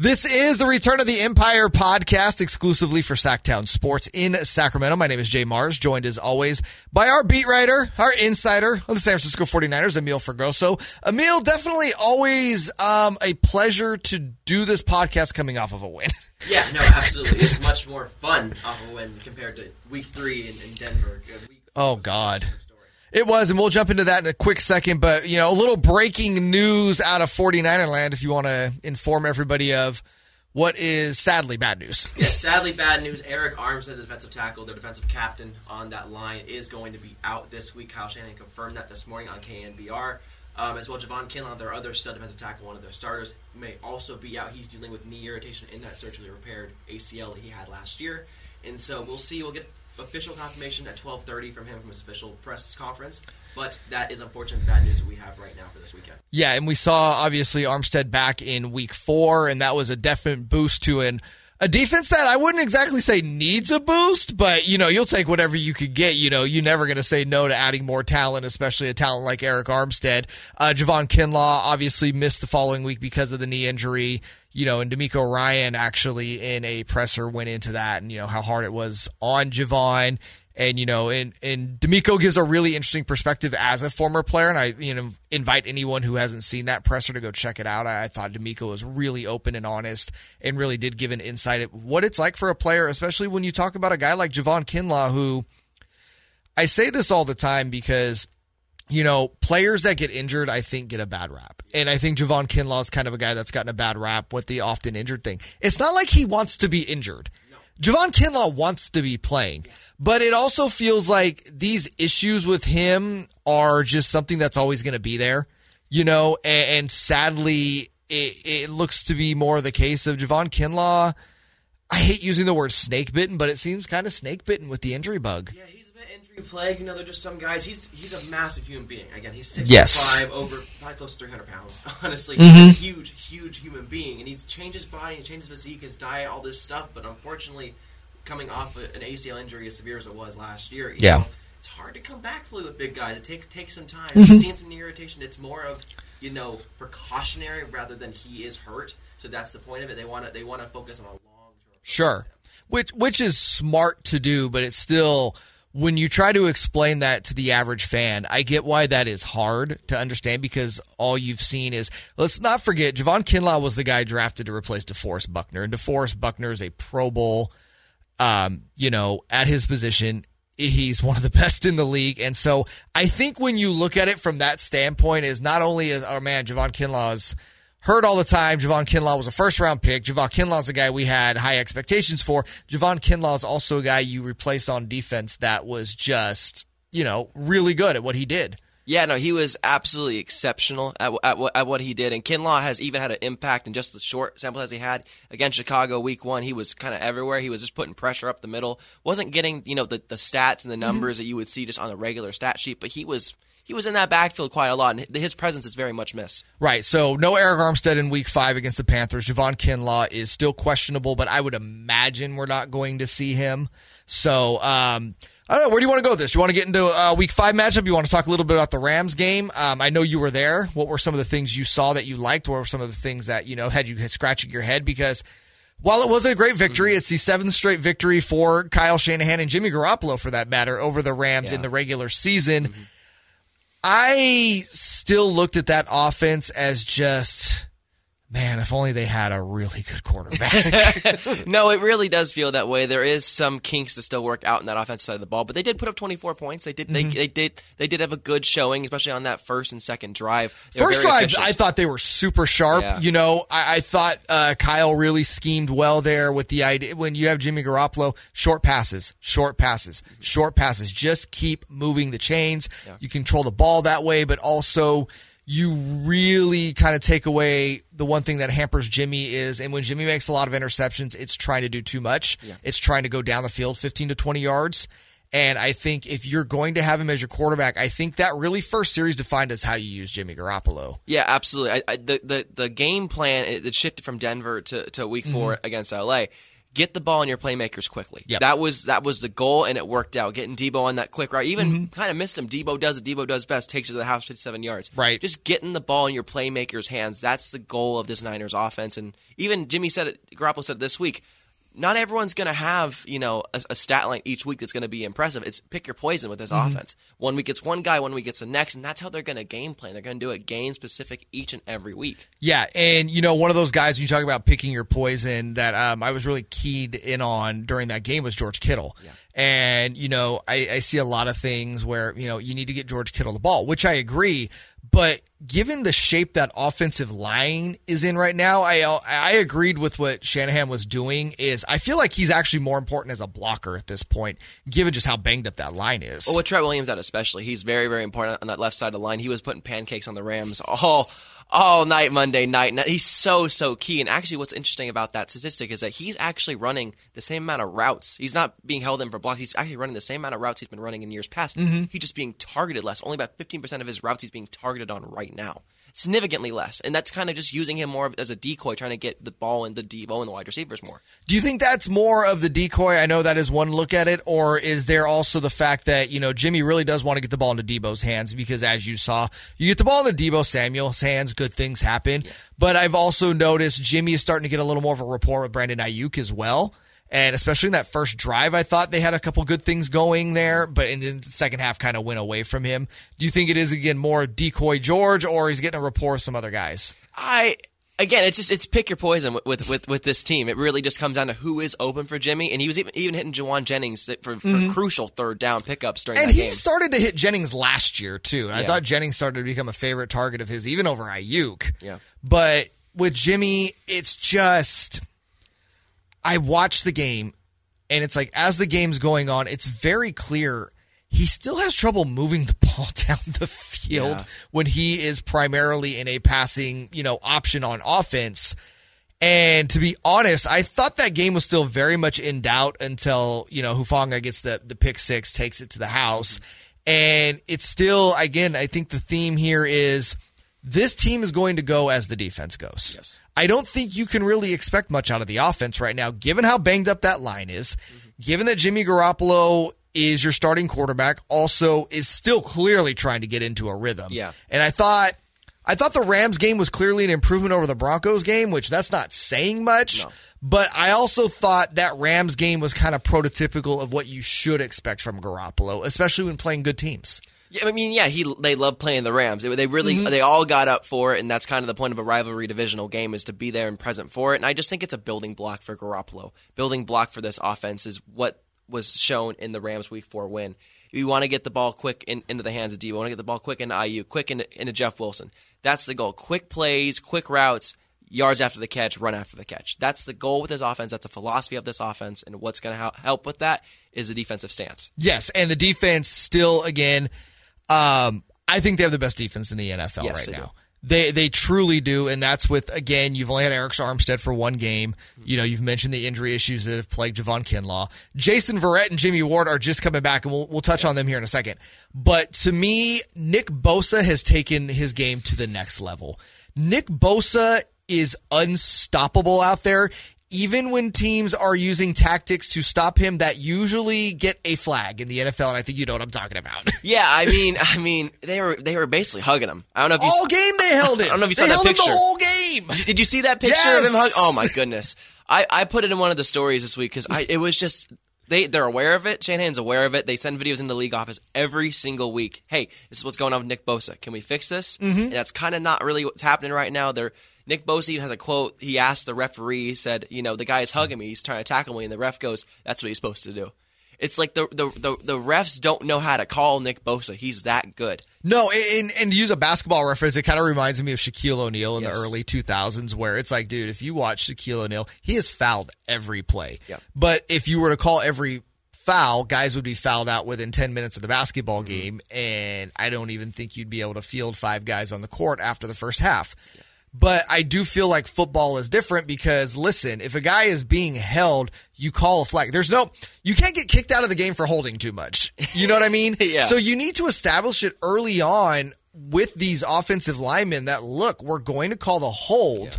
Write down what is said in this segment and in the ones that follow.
This is the Return of the Empire podcast exclusively for Sacktown Sports in Sacramento. My name is Jay Mars, joined as always by our beat writer, our insider of the San Francisco 49ers, Amil Fergoso. Amil, definitely always um, a pleasure to do this podcast coming off of a win. Yeah, no, absolutely. It's much more fun off a win compared to week three in, in Denver. Oh, God. It was, and we'll jump into that in a quick second. But, you know, a little breaking news out of 49er land if you want to inform everybody of what is sadly bad news. Yes, sadly bad news. Arik Armstead, the defensive tackle, the defensive captain on that line, is going to be out this week. Kyle Shanahan confirmed that this morning on KNBR. Um, as well, Javon Kinlaw, their other stud defensive tackle, one of their starters, may also be out. He's dealing with knee irritation in that surgically repaired ACL that he had last year. And so we'll see. We'll get official confirmation at 12:30 from him from his official press conference. But that is unfortunate bad news that we have right now for this weekend. Yeah, and we saw obviously Armstead back in week four, and that was a definite boost to an a defense that I wouldn't exactly say needs a boost, but you know, you'll take whatever you could get. You know, you're never going to say no to adding more talent, especially a talent like Arik Armstead. Uh, Javon Kinlaw obviously missed the following week because of the knee injury. You know, and DeMeco Ryan actually in a presser went into that and, you know, how hard it was on Javon. And you know, and and DeMeco gives a really interesting perspective as a former player, and I you know invite anyone who hasn't seen that presser to go check it out. I, I thought DeMeco was really open and honest, and really did give an insight at what it's like for a player, especially when you talk about a guy like Javon Kinlaw, who I say this all the time because you know, players that get injured, I think, get a bad rap. And I think Javon Kinlaw is kind of a guy that's gotten a bad rap with the often injured thing. It's not like he wants to be injured. Javon Kinlaw wants to be playing, but it also feels like these issues with him are just something that's always going to be there, you know, and, and sadly, it, it, looks to be more the case of Javon Kinlaw. I hate using the word snake bitten, but it seems kind of snake bitten with the injury bug. Yeah, injury plagued. You know, they're just some guys. He's he's a massive human being. Again, he's six yes. five, over probably close to three hundred pounds. Honestly, he's mm-hmm. a huge, huge human being, and he's changed his body, he changed his physique, his diet, all this stuff. But unfortunately, coming off an ACL injury as severe as it was last year, yeah. Know, it's hard to come back fully with big guys. It takes takes some time. Mm-hmm. Seeing some irritation, it's more of you know precautionary rather than he is hurt. So that's the point of it. They want to they want to focus on a long term. Sure, which which is smart to do, but it's still when you try to explain that to the average fan, I get why that is hard to understand because all you've seen is let's not forget Javon Kinlaw was the guy drafted to replace DeForest Buckner, and DeForest Buckner is a Pro Bowl um, you know, at his position. He's one of the best in the league. And so I think when you look at it from that standpoint, is not only is, oh man, Javon Kinlaw's heard all the time. Javon Kinlaw was a first round pick. Javon Kinlaw's a guy we had high expectations for. Javon Kinlaw is also a guy you replaced on defense that was just, you know, really good at what he did. Yeah, no, he was absolutely exceptional at, at, at, what he did. And Kinlaw has even had an impact in just the short sample as he had against Chicago week one. He was kind of everywhere. He was just putting pressure up the middle. Wasn't getting, you know, the, the stats and the numbers that you would see just on the regular stat sheet, but he was he was in that backfield quite a lot, and his presence is very much missed. Right. So no Arik Armstead in Week Five against the Panthers. Javon Kinlaw is still questionable, but I would imagine we're not going to see him. So um, I don't know. Where do you want to go with this? Do you want to get into a week five matchup? You want to talk a little bit about the Rams game? Um, I know you were there. What were some of the things you saw that you liked? What were some of the things that, you know, had you scratching your head? Because while it was a great victory, mm-hmm. it's the seventh straight victory for Kyle Shanahan and Jimmy Garoppolo, for that matter, over the Rams yeah. in the regular season. Mm-hmm. I still looked at that offense as just Man, if only they had a really good quarterback. no, it really does feel that way. There is some kinks to still work out in that offensive side of the ball, but they did put up 24 points. They did. Mm-hmm. They, they, did. They did have a good showing, especially on that first and second drive. They first drive, efficient. I thought they were super sharp. Yeah. You know, I, I thought uh, Kyle really schemed well there with the idea when you have Jimmy Garoppolo, short passes, short passes, mm-hmm. short passes. Just keep moving the chains. Yeah. You control the ball that way, but also you really kind of take away the one thing that hampers Jimmy is, and when Jimmy makes a lot of interceptions, it's trying to do too much. Yeah. It's trying to go down the field 15 to 20 yards. And I think if you're going to have him as your quarterback, I think that really first series defined as how you use Jimmy Garoppolo. Yeah, absolutely. I, I, the, the the game plan it shifted from Denver to, to Week 4 mm-hmm. against LA get the ball in your playmakers quickly. Yep. That was that was the goal, and it worked out. Getting Deebo on that quick route, even Mm-hmm. kind of missed him. Deebo does it. Deebo does best. Takes it to the house, fifty-seven yards. Right. Just getting the ball in your playmakers' hands. That's the goal of this Niners offense. And even Jimmy said it. Garoppolo said it this week. Not everyone's going to have you know a, a stat line each week that's going to be impressive. It's pick your poison with this Mm-hmm. offense. One week it's one guy, one week it's the next, and that's how they're going to game plan. They're going to do it game specific each and every week. Yeah, and you know, one of those guys when you talk about picking your poison that um, I was really keyed in on during that game was George Kittle. And you know, I, I see a lot of things where you know you need to get George Kittle the ball, which I agree. But given the shape that offensive line is in right now, I I agreed with what Shanahan was doing. Is I feel like he's actually more important as a blocker at this point, given just how banged up that line is. Well, with Trent Williams out especially, he's very, very important on that left side of the line. He was putting pancakes on the Rams all all night Monday night. He's so, so key. And actually, what's interesting about that statistic is that he's actually running the same amount of routes. He's not being held in for blocks. He's actually running the same amount of routes he's been running in years past. Mm-hmm. He's just being targeted less. Only about 15% of his routes he's being targeted on right now. Significantly less. And that's kind of just using him more as a decoy, trying to get the ball in the Deebo and the wide receivers more. Do you think that's more of the decoy? I know that is one look at it, or is there also the fact that you know Jimmy really does want to get the ball into Deebo's hands because, as you saw, you get the ball into Deebo Samuel's hands, good things happen. But I've also noticed Jimmy is starting to get a little more of a rapport with Brandon Aiyuk as well. And especially in that first drive, I thought they had a couple good things going there, but in the second half kind of went away from him. Do you think it is again more decoy George, or he's getting a rapport with some other guys? I again, it's just it's pick your poison with, with with this team. It really just comes down to who is open for Jimmy, and he was even even hitting Jauan Jennings for, for crucial third down pickups during Mm-hmm. And he game. started to hit Jennings last year too. And I thought Jennings started to become a favorite target of his, even over Aiyuk. Yeah. But with Jimmy, it's just I watch the game, and it's like as the game's going on, it's very clear he still has trouble moving the ball down the field Yeah. when he is primarily in a passing, you know, option on offense. And to be honest, I thought that game was still very much in doubt until, you know, Hufanga gets the, the pick six, takes it to the house. Mm-hmm. And it's still, again, I think the theme here is this team is going to go as the defense goes. Yes. I don't think you can really expect much out of the offense right now, given how banged up that line is, mm-hmm. given that Jimmy Garoppolo is your starting quarterback, also is still clearly trying to get into a rhythm. Yeah. And I thought I thought the Rams game was clearly an improvement over the Broncos game, which that's not saying much. No. But I also thought that Rams game was kind of prototypical of what you should expect from Garoppolo, especially when playing good teams. Yeah, I mean, yeah, he they love playing the Rams. They really Mm-hmm. they all got up for it, and that's kind of the point of a rivalry divisional game is to be there and present for it. And I just think it's a building block for Garoppolo. Building block for this offense is what was shown in the Rams Week Four win. We want to get the ball quick in, into the hands of D. We want to get the ball quick into Aiyuk, quick into, into Jeff Wilson. That's the goal. Quick plays, quick routes, yards after the catch, run after the catch. That's the goal with this offense. That's the philosophy of this offense. And what's going to help with that is the defensive stance. Yes, and the defense still again, um, I think they have the best defense in the NFL Yes, right they now. do. They they truly do, and that's with again. You've only had Arik Armstead for one game. You know, you've mentioned the injury issues that have plagued Javon Kinlaw. Jason Verrett and Jimmy Ward are just coming back, and we'll we'll touch on them here in a second. But to me, Nick Bosa has taken his game to the next level. Nick Bosa is unstoppable out there. Even when teams are using tactics to stop him that usually get a flag in the NFL, and I think you know what I'm talking about. Yeah, I mean, I mean, they were they were basically hugging him. I don't know if you All saw, game they held him. I don't know if you saw they that held him picture. the whole game. Did you see that picture Yes! of him hug? Oh my goodness! I, I put it in one of the stories this week because I it was just they they're aware of it. Shanahan's aware of it. They send videos into the league office every single week. Hey, this is what's going on with Nick Bosa. Can we fix this? Mm-hmm. And that's kind of not really what's happening right now. They're Nick Bosa even has a quote. He asked the referee. He said, "You know, the guy is hugging me. He's trying to tackle me." And the ref goes, "That's what he's supposed to do." It's like the the the, the refs don't know how to call Nick Bosa. He's that good. No, and, and to use a basketball reference, it kind of reminds me of Shaquille O'Neal in Yes. the early 2000s, where it's like, dude, if you watch Shaquille O'Neal, he has fouled every play. Yeah. But if you were to call every foul, guys would be fouled out within 10 minutes of the basketball Mm-hmm. game, and I don't even think you'd be able to field five guys on the court after the first half. But I do feel like football is different because listen, if a guy is being held, you call a flag. There's no, you can't get kicked out of the game for holding too much. You know what I mean? Yeah. So you need to establish it early on with these offensive linemen that look, we're going to call the hold.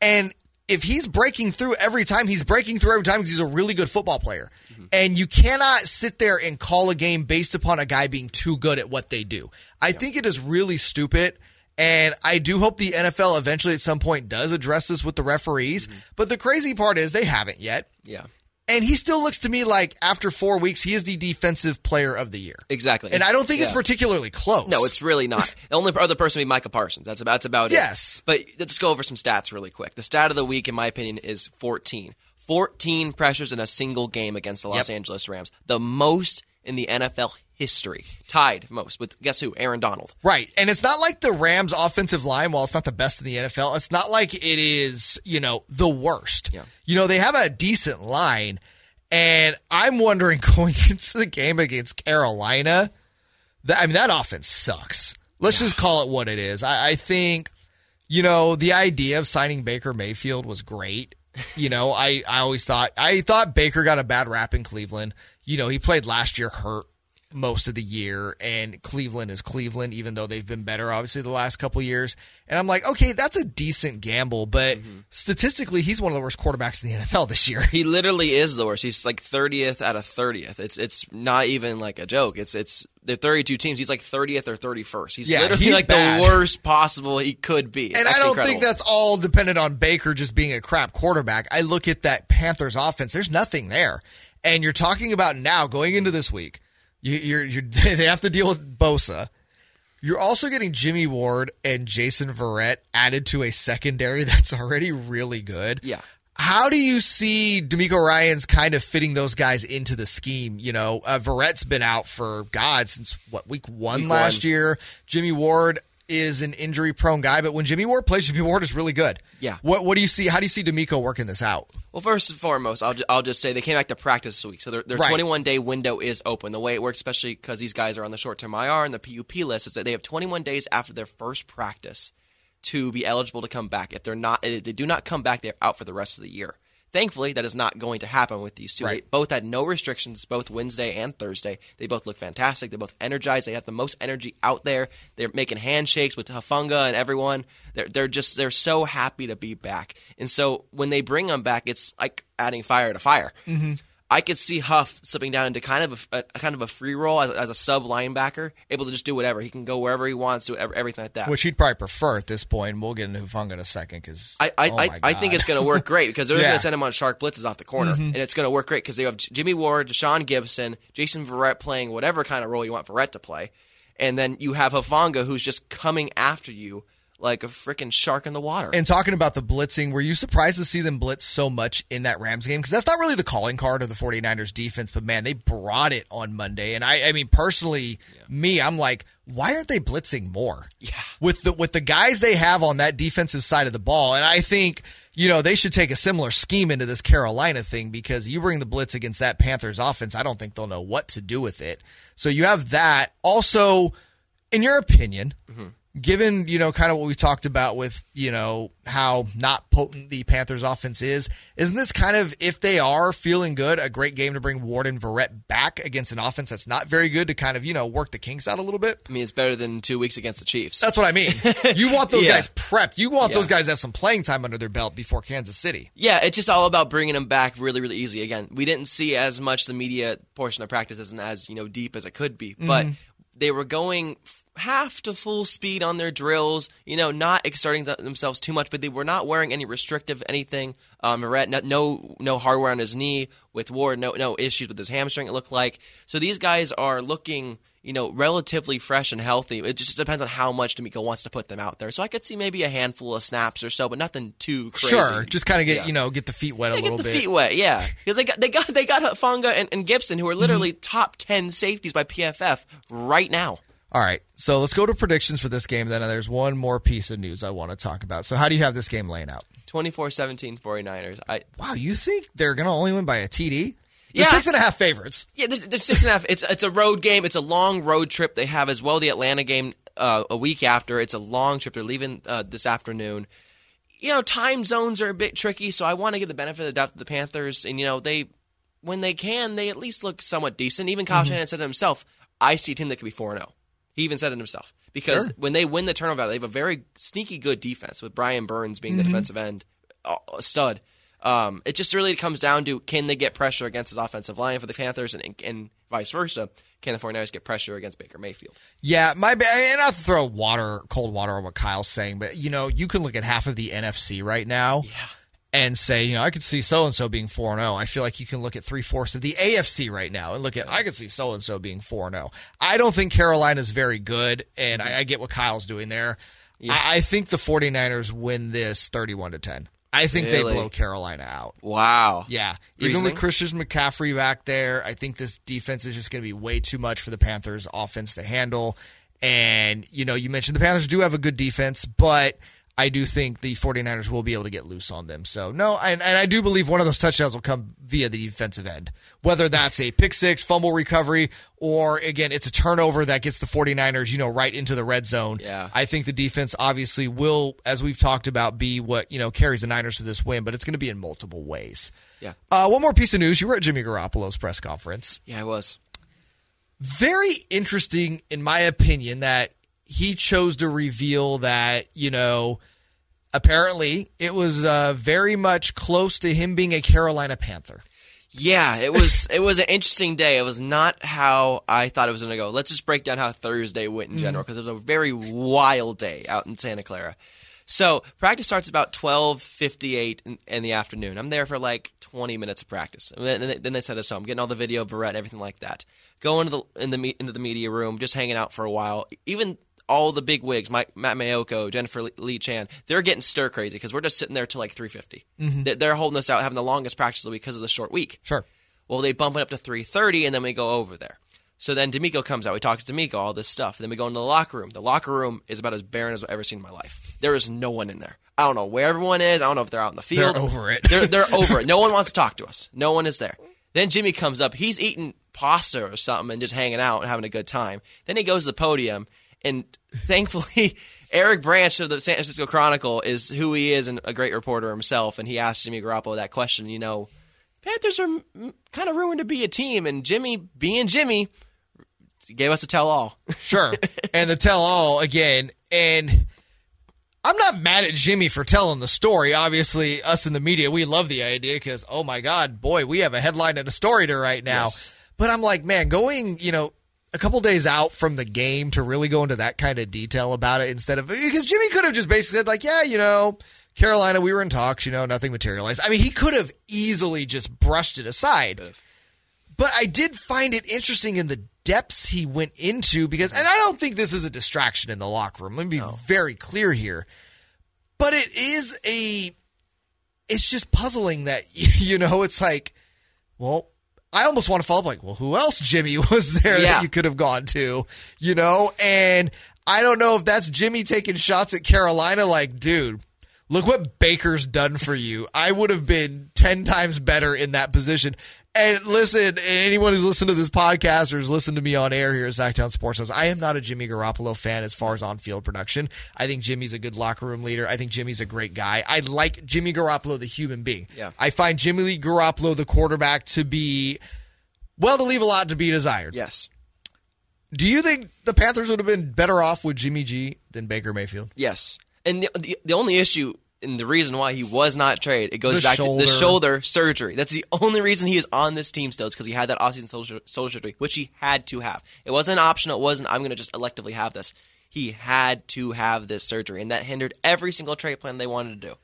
And if he's breaking through every time, he's breaking through every time because he's a really good football player. Mm-hmm. And you cannot sit there and call a game based upon a guy being too good at what they do. I think it is really stupid. And I do hope the NFL eventually at some point does address this with the referees. Mm-hmm. But the crazy part is they haven't yet. Yeah. And he still looks to me like after four weeks, he is the defensive player of the year. Exactly. And I don't think it's particularly close. No, it's really not. the only other person would be Micah Parsons. That's about, that's about Yes. it. But let's go over some stats really quick. The stat of the week, in my opinion, is 14. 14 pressures in a single game against the Los Yep. Angeles Rams. The most in the NFL history. Tied most with, guess who? Aaron Donald. Right. And it's not like the Rams offensive line, while it's not the best in the NFL, it's not like it is, you know, the worst. Yeah. You know, they have a decent line. And I'm wondering going into the game against Carolina, that I mean, that offense sucks. Let's just call it what it is. I, I think, you know, the idea of signing Baker Mayfield was great. You know, I, I always thought I thought Baker got a bad rap in Cleveland. You know, he played last year hurt most of the year, and Cleveland is Cleveland, even though they've been better obviously the last couple years. And I'm like, okay, that's a decent gamble, but mm-hmm. statistically, he's one of the worst quarterbacks in the NFL this year. He literally is the worst. He's like 30th out of 30th. It's it's not even like a joke. It's it's the 32 teams. He's like 30th or 31st. He's Yeah, literally he's like bad. the worst possible he could be. It's And I don't incredible. think that's all dependent on Baker just being a crap quarterback. I look at that Panthers offense. There's nothing there. And you're talking about now going into this week. You, you're, you're they have to deal with Bosa. You're also getting Jimmy Ward and Jason Verrett added to a secondary that's already really good. Yeah. How do you see DeMeco Ryan's kind of fitting those guys into the scheme? You know, uh, Verrett's been out for God since what week one Week last one. year. Jimmy Ward is an injury prone guy, but when Jimmy Ward plays, Jimmy Ward is really good. Yeah. What What do you see? How do you see DeMeco working this out? Well, first and foremost, I'll, ju- I'll just say they came back to practice this week, so their, their Right. 21 day window is open. The way it works, especially because these guys are on the short term IR and the PUP list, is that they have 21 days after their first practice to be eligible to come back. If they're not, if they do not come back, they're out for the rest of the year. Thankfully, that is not going to happen with these two. Right. They both had no restrictions, both Wednesday and Thursday. They both look fantastic. They're both energized. They have the most energy out there. They're making handshakes with Hufanga and everyone. They're they're just they're so happy to be back. And so when they bring them back, it's like adding fire to fire. Mm-hmm. I could see Huff slipping down into kind of a, a kind of a free role as, as a sub linebacker, able to just do whatever. He can go wherever he wants, do ev- everything like that. Which he'd probably prefer at this point. We'll get into Hufanga in a second because I I, oh I, I think it's going to work great because they're Yeah. Mm-hmm. going to send him on shark blitzes off the corner, and it's going to work great because they have Jimmy Ward, Tashaun Gipson, Jason Verrett playing whatever kind of role you want Verrett to play, and then you have Hufanga who's just coming after you like a freaking shark in the water. And talking about the blitzing, were you surprised to see them blitz so much in that Rams game? Because that's not really the calling card of the 49ers defense, but man, they brought it on Monday. And I, I mean, personally, me, I'm like, why aren't they blitzing more? Yeah. With the with the guys they have on that defensive side of the ball. And I think, you know, they should take a similar scheme into this Carolina thing because you bring the blitz against that Panthers offense, I don't think they'll know what to do with it. So you have that. Also, in your opinion, mm-hmm. Given you know kind of what we talked about with you know how not potent the Panthers offense is, isn't this kind of if they are feeling good, a great game to bring Ward and Verrett back against an offense that's not very good to kind of you know work the kinks out a little bit? I mean, it's better than two weeks against the Chiefs. That's what I mean. You want those Yeah. guys prepped. You want Yeah. those guys to have some playing time under their belt before Kansas City. Yeah, it's just all about bringing them back really, really easy. Again, we didn't see as much the media portion of practice isn't as you know deep as it could be, but mm-hmm. They were going half to full speed on their drills. You know, not exerting th- themselves too much, but they were not wearing any restrictive anything. Um, no, no, no hardware on his knee with Ward, no, no issues with his hamstring. It looked like so these guys are looking. You know, relatively fresh and healthy. It just depends on how much DeMeco wants to put them out there. So I could see maybe a handful of snaps or so, but nothing too crazy. Sure, just kind of get Yeah. you know get the feet wet a They little get the bit. feet wet, yeah, because they got they got they got Funga and, and Gipson, who are mm-hmm. literally top ten safeties by PFF right now. All right, so let's go to predictions for this game. Then there's one more piece of news I want to talk about. So how do you have this game laying out? 24-17 49ers. I Wow, you think they're going to only win by a TD? Yeah. six and a half favorites. yeah, there's, there's six and a half. It's it's a road game. It's a long road trip. They have as well the Atlanta game uh, a week after. It's a long trip. They're leaving uh, this afternoon. You know, time zones are a bit tricky, so I want to give the benefit of the doubt to the Panthers. And you know, they when they can, they at least look somewhat decent. Even Kyle Shanahan said it himself. I see a team that could be four and zero. He even said it himself because Sure. when they win the turnover, battle, they have a very sneaky good defense with Brian Burns being the defensive end uh, stud. Um, it just really comes down to can they get pressure against his offensive line for the Panthers and, and vice versa. Can the 49ers get pressure against Baker Mayfield? Yeah, my and not to throw water, cold water on what Kyle's saying, but you know, you can look at half of the NFC right now. Yeah. And say, you know, I could see so and so being 4 0. I feel like you can look at three fourths of the AFC right now and look at, I could see so and so being 4 0. I don't think Carolina's very good, and I, I get what Kyle's doing there. I, I think the 49ers win this 31 to 10. I think Really? they blow Carolina out. Wow. Yeah, even with Christian McCaffrey back there, I think this defense is just going to be way too much for the Panthers' offense to handle. And, you know, you mentioned the Panthers do have a good defense, but I do think the 49ers will be able to get loose on them. So, no, and, and I do believe one of those touchdowns will come via the defensive end, whether that's a pick six, fumble recovery, or again, it's a turnover that gets the 49ers, you know, right into the red zone. Yeah. I think the defense obviously will, as we've talked about, be what, you know, carries the Niners to this win, but it's going to be in multiple ways. Yeah. Uh, one more piece of news. You were at Jimmy Garoppolo's press conference. Yeah, I was. Very interesting, in my opinion, that he chose to reveal that, you know, apparently it was uh, very much close to him being a Carolina Panther. Yeah, it was it was an interesting day. It was not how I thought it was going to go. Let's just break down how Thursday went in general because it was a very wild day out in Santa Clara. So practice starts about twelve fifty eight in, in the afternoon. I'm there for like twenty minutes of practice, and then, then they send us home, getting all the video, Verrett, everything like that. Go into the in the into the media room, just hanging out for a while. Even all the big wigs, Mike, Matt Maiocco, Jennifer Lee- Chan, they're getting stir crazy because we're just sitting there till like three mm-hmm. They- They're holding us out, having the longest practice of the week because of the short week. Sure. Well, they bump it up to 3:30, and then we go over there. So then DeMeco comes out. We talk to DeMeco, all this stuff. Then we go into the locker room. The locker room is about as barren as I've ever seen in my life. There is no one in there. I don't know where everyone is. I don't know if they're out in the field. They're over it. They're, they're over it. No one wants to talk to us. No one is there. Then Jimmy comes up. He's eating pasta or something and just hanging out and having a good time. Then he goes to the podium, and thankfully, Eric Branch of the San Francisco Chronicle is who he is and a great reporter himself. And he asked Jimmy Garoppolo that question. You know, Panthers are kind of ruined to be a team, and Jimmy, being Jimmy, gave us a tell all. Sure. and the tell all again. And I'm not mad at Jimmy for telling the story. Obviously, us in the media, we love the idea because, oh my God, boy, we have a headline and a story to write now. Yes. But I'm like, man, going, you know, a couple days out from the game to really go into that kind of detail about it instead of because Jimmy could have just basically said, like, yeah, you know, Carolina, we were in talks, you know, nothing materialized. I mean, he could have easily just brushed it aside. But I did find it interesting in the depths he went into because, and I don't think this is a distraction in the locker room. Let me be very clear here. But it is a, it's just puzzling that, you know, it's like, well, I almost want to follow up like, well, who else, Jimmy, was there Yeah. that you could have gone to, you know? And I don't know if that's Jimmy taking shots at Carolina, like, dude, look what Baker's done for you. I would have been 10 times better in that position. And listen, anyone who's listened to this podcast or has listened to me on air here at Sacktown Sports House, I am not a Jimmy Garoppolo fan as far as on field production. I think Jimmy's a good locker room leader. I think Jimmy's a great guy. I like Jimmy Garoppolo, the human being. Yeah. I find Jimmy Lee Garoppolo, the quarterback, to be, well, to leave a lot to be desired. Yes. Do you think the Panthers would have been better off with Jimmy G than Baker Mayfield? Yes. And the, the, the only issue and the reason why he was not traded, it goes The back to the shoulder surgery. That's the only reason he is on this team still is because he had that offseason shoulder, shoulder surgery, which he had to have. It wasn't optional. It wasn't, I'm going to just electively have this. He had to have this surgery, and that hindered every single trade plan they wanted to do.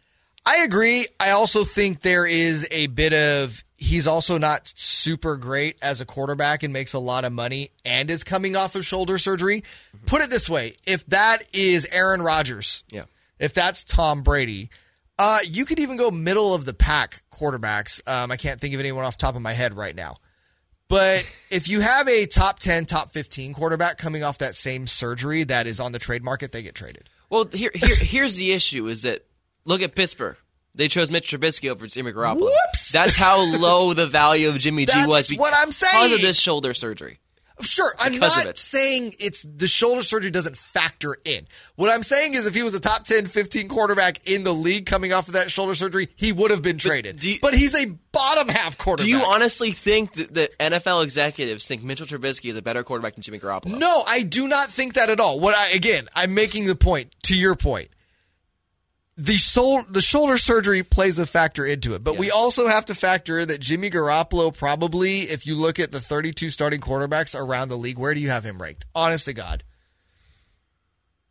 I agree. I also think there is a bit of he's also not super great as a quarterback and makes a lot of money and is coming off of shoulder surgery. Mm-hmm. Put it this way, if that is Aaron Rodgers, Yeah. If that's Tom Brady, uh, you could even go middle of the pack quarterbacks. Um, I can't think of anyone off the top of my head right now. But if you have a top 10, top 15 quarterback coming off that same surgery that is on the trade market, they get traded. Well, here, here here's the issue: is that look at Pittsburgh. They chose Mitch Trubisky over Jimmy Garoppolo. Whoops! That's how low the value of Jimmy G That's was what I'm because saying. of this shoulder surgery. Sure, I'm not it. saying it's the shoulder surgery doesn't factor in. What I'm saying is if he was a top 10, 15 quarterback in the league coming off of that shoulder surgery, he would have been traded. do you- but he's a bottom half quarterback. Do you honestly think that the NFL executives think Mitchell Trubisky is a better quarterback than Jimmy Garoppolo? No, I do not think that at all. What I again, I'm making the point to your point. The sol- the shoulder surgery plays a factor into it, but we also have to factor that Jimmy Garoppolo probably, if you look at the 32 starting quarterbacks around the league, where do you have him ranked? Honest to God,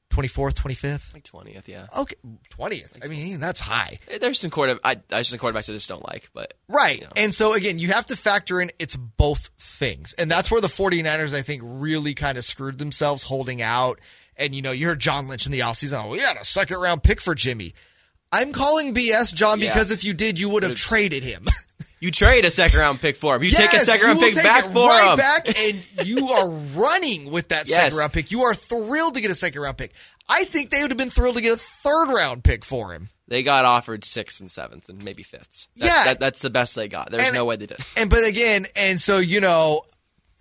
24th, 25th. Like twentieth, yeah. Okay, 20th. I mean, that's high. Eh, there's some quarter. I there's some quarterbacks I just don't like, but Right. you know. And so again, you have to factor in it's both things. And that's where the 49ers I think really kind of screwed themselves holding out. And you know, you heard John Lynch in the offseason, oh, we had a second round pick for Jimmy. I'm calling BS, John, Yeah. because if you did, you would have traded him. you trade a second round pick for him. You take a second round pick back for right him. back, and you are running with that Yes. second round pick. You are thrilled to get a second round pick. I think they would have been thrilled to get a third round pick for him. They got offered sixth and seventh and maybe fifths. That- Yeah. that, that's the best they got. There's And- no way they did. And but again, and so you know,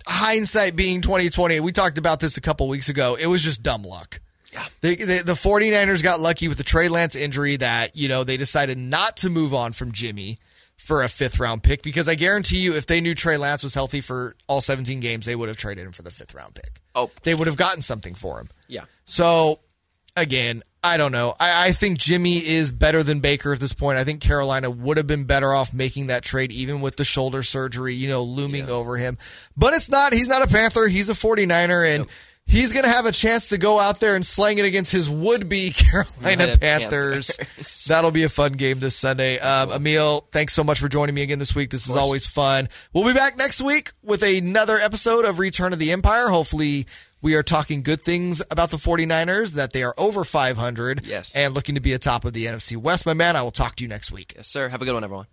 hindsight being 2020, we talked about this a couple weeks ago. It was just dumb luck. Yeah. The, the, the 49ers got lucky with the Trey Lance injury that, you know, they decided not to move on from Jimmy for a fifth round pick because I guarantee you if they knew Trey Lance was healthy for all 17 games, they would have traded him for the fifth round pick. Oh. They would have gotten something for him. Yeah. So again, I don't know. I, I think Jimmy is better than Baker at this point. I think Carolina would have been better off making that trade, even with the shoulder surgery, you know, looming over him. But it's not. He's not a Panther. He's a 49er, and he's going to have a chance to go out there and slang it against his would be Carolina Carolina Panthers. Panthers. That'll be a fun game this Sunday. Um, Amil, thanks so much for joining me again this week. This is always fun. We'll be back next week with another episode of Return of the Empire. Hopefully, we are talking good things about the 49ers, that they are over 500 Yes. and looking to be atop of the NFC West. My man, I will talk to you next week. Yes, sir. Have a good one, everyone.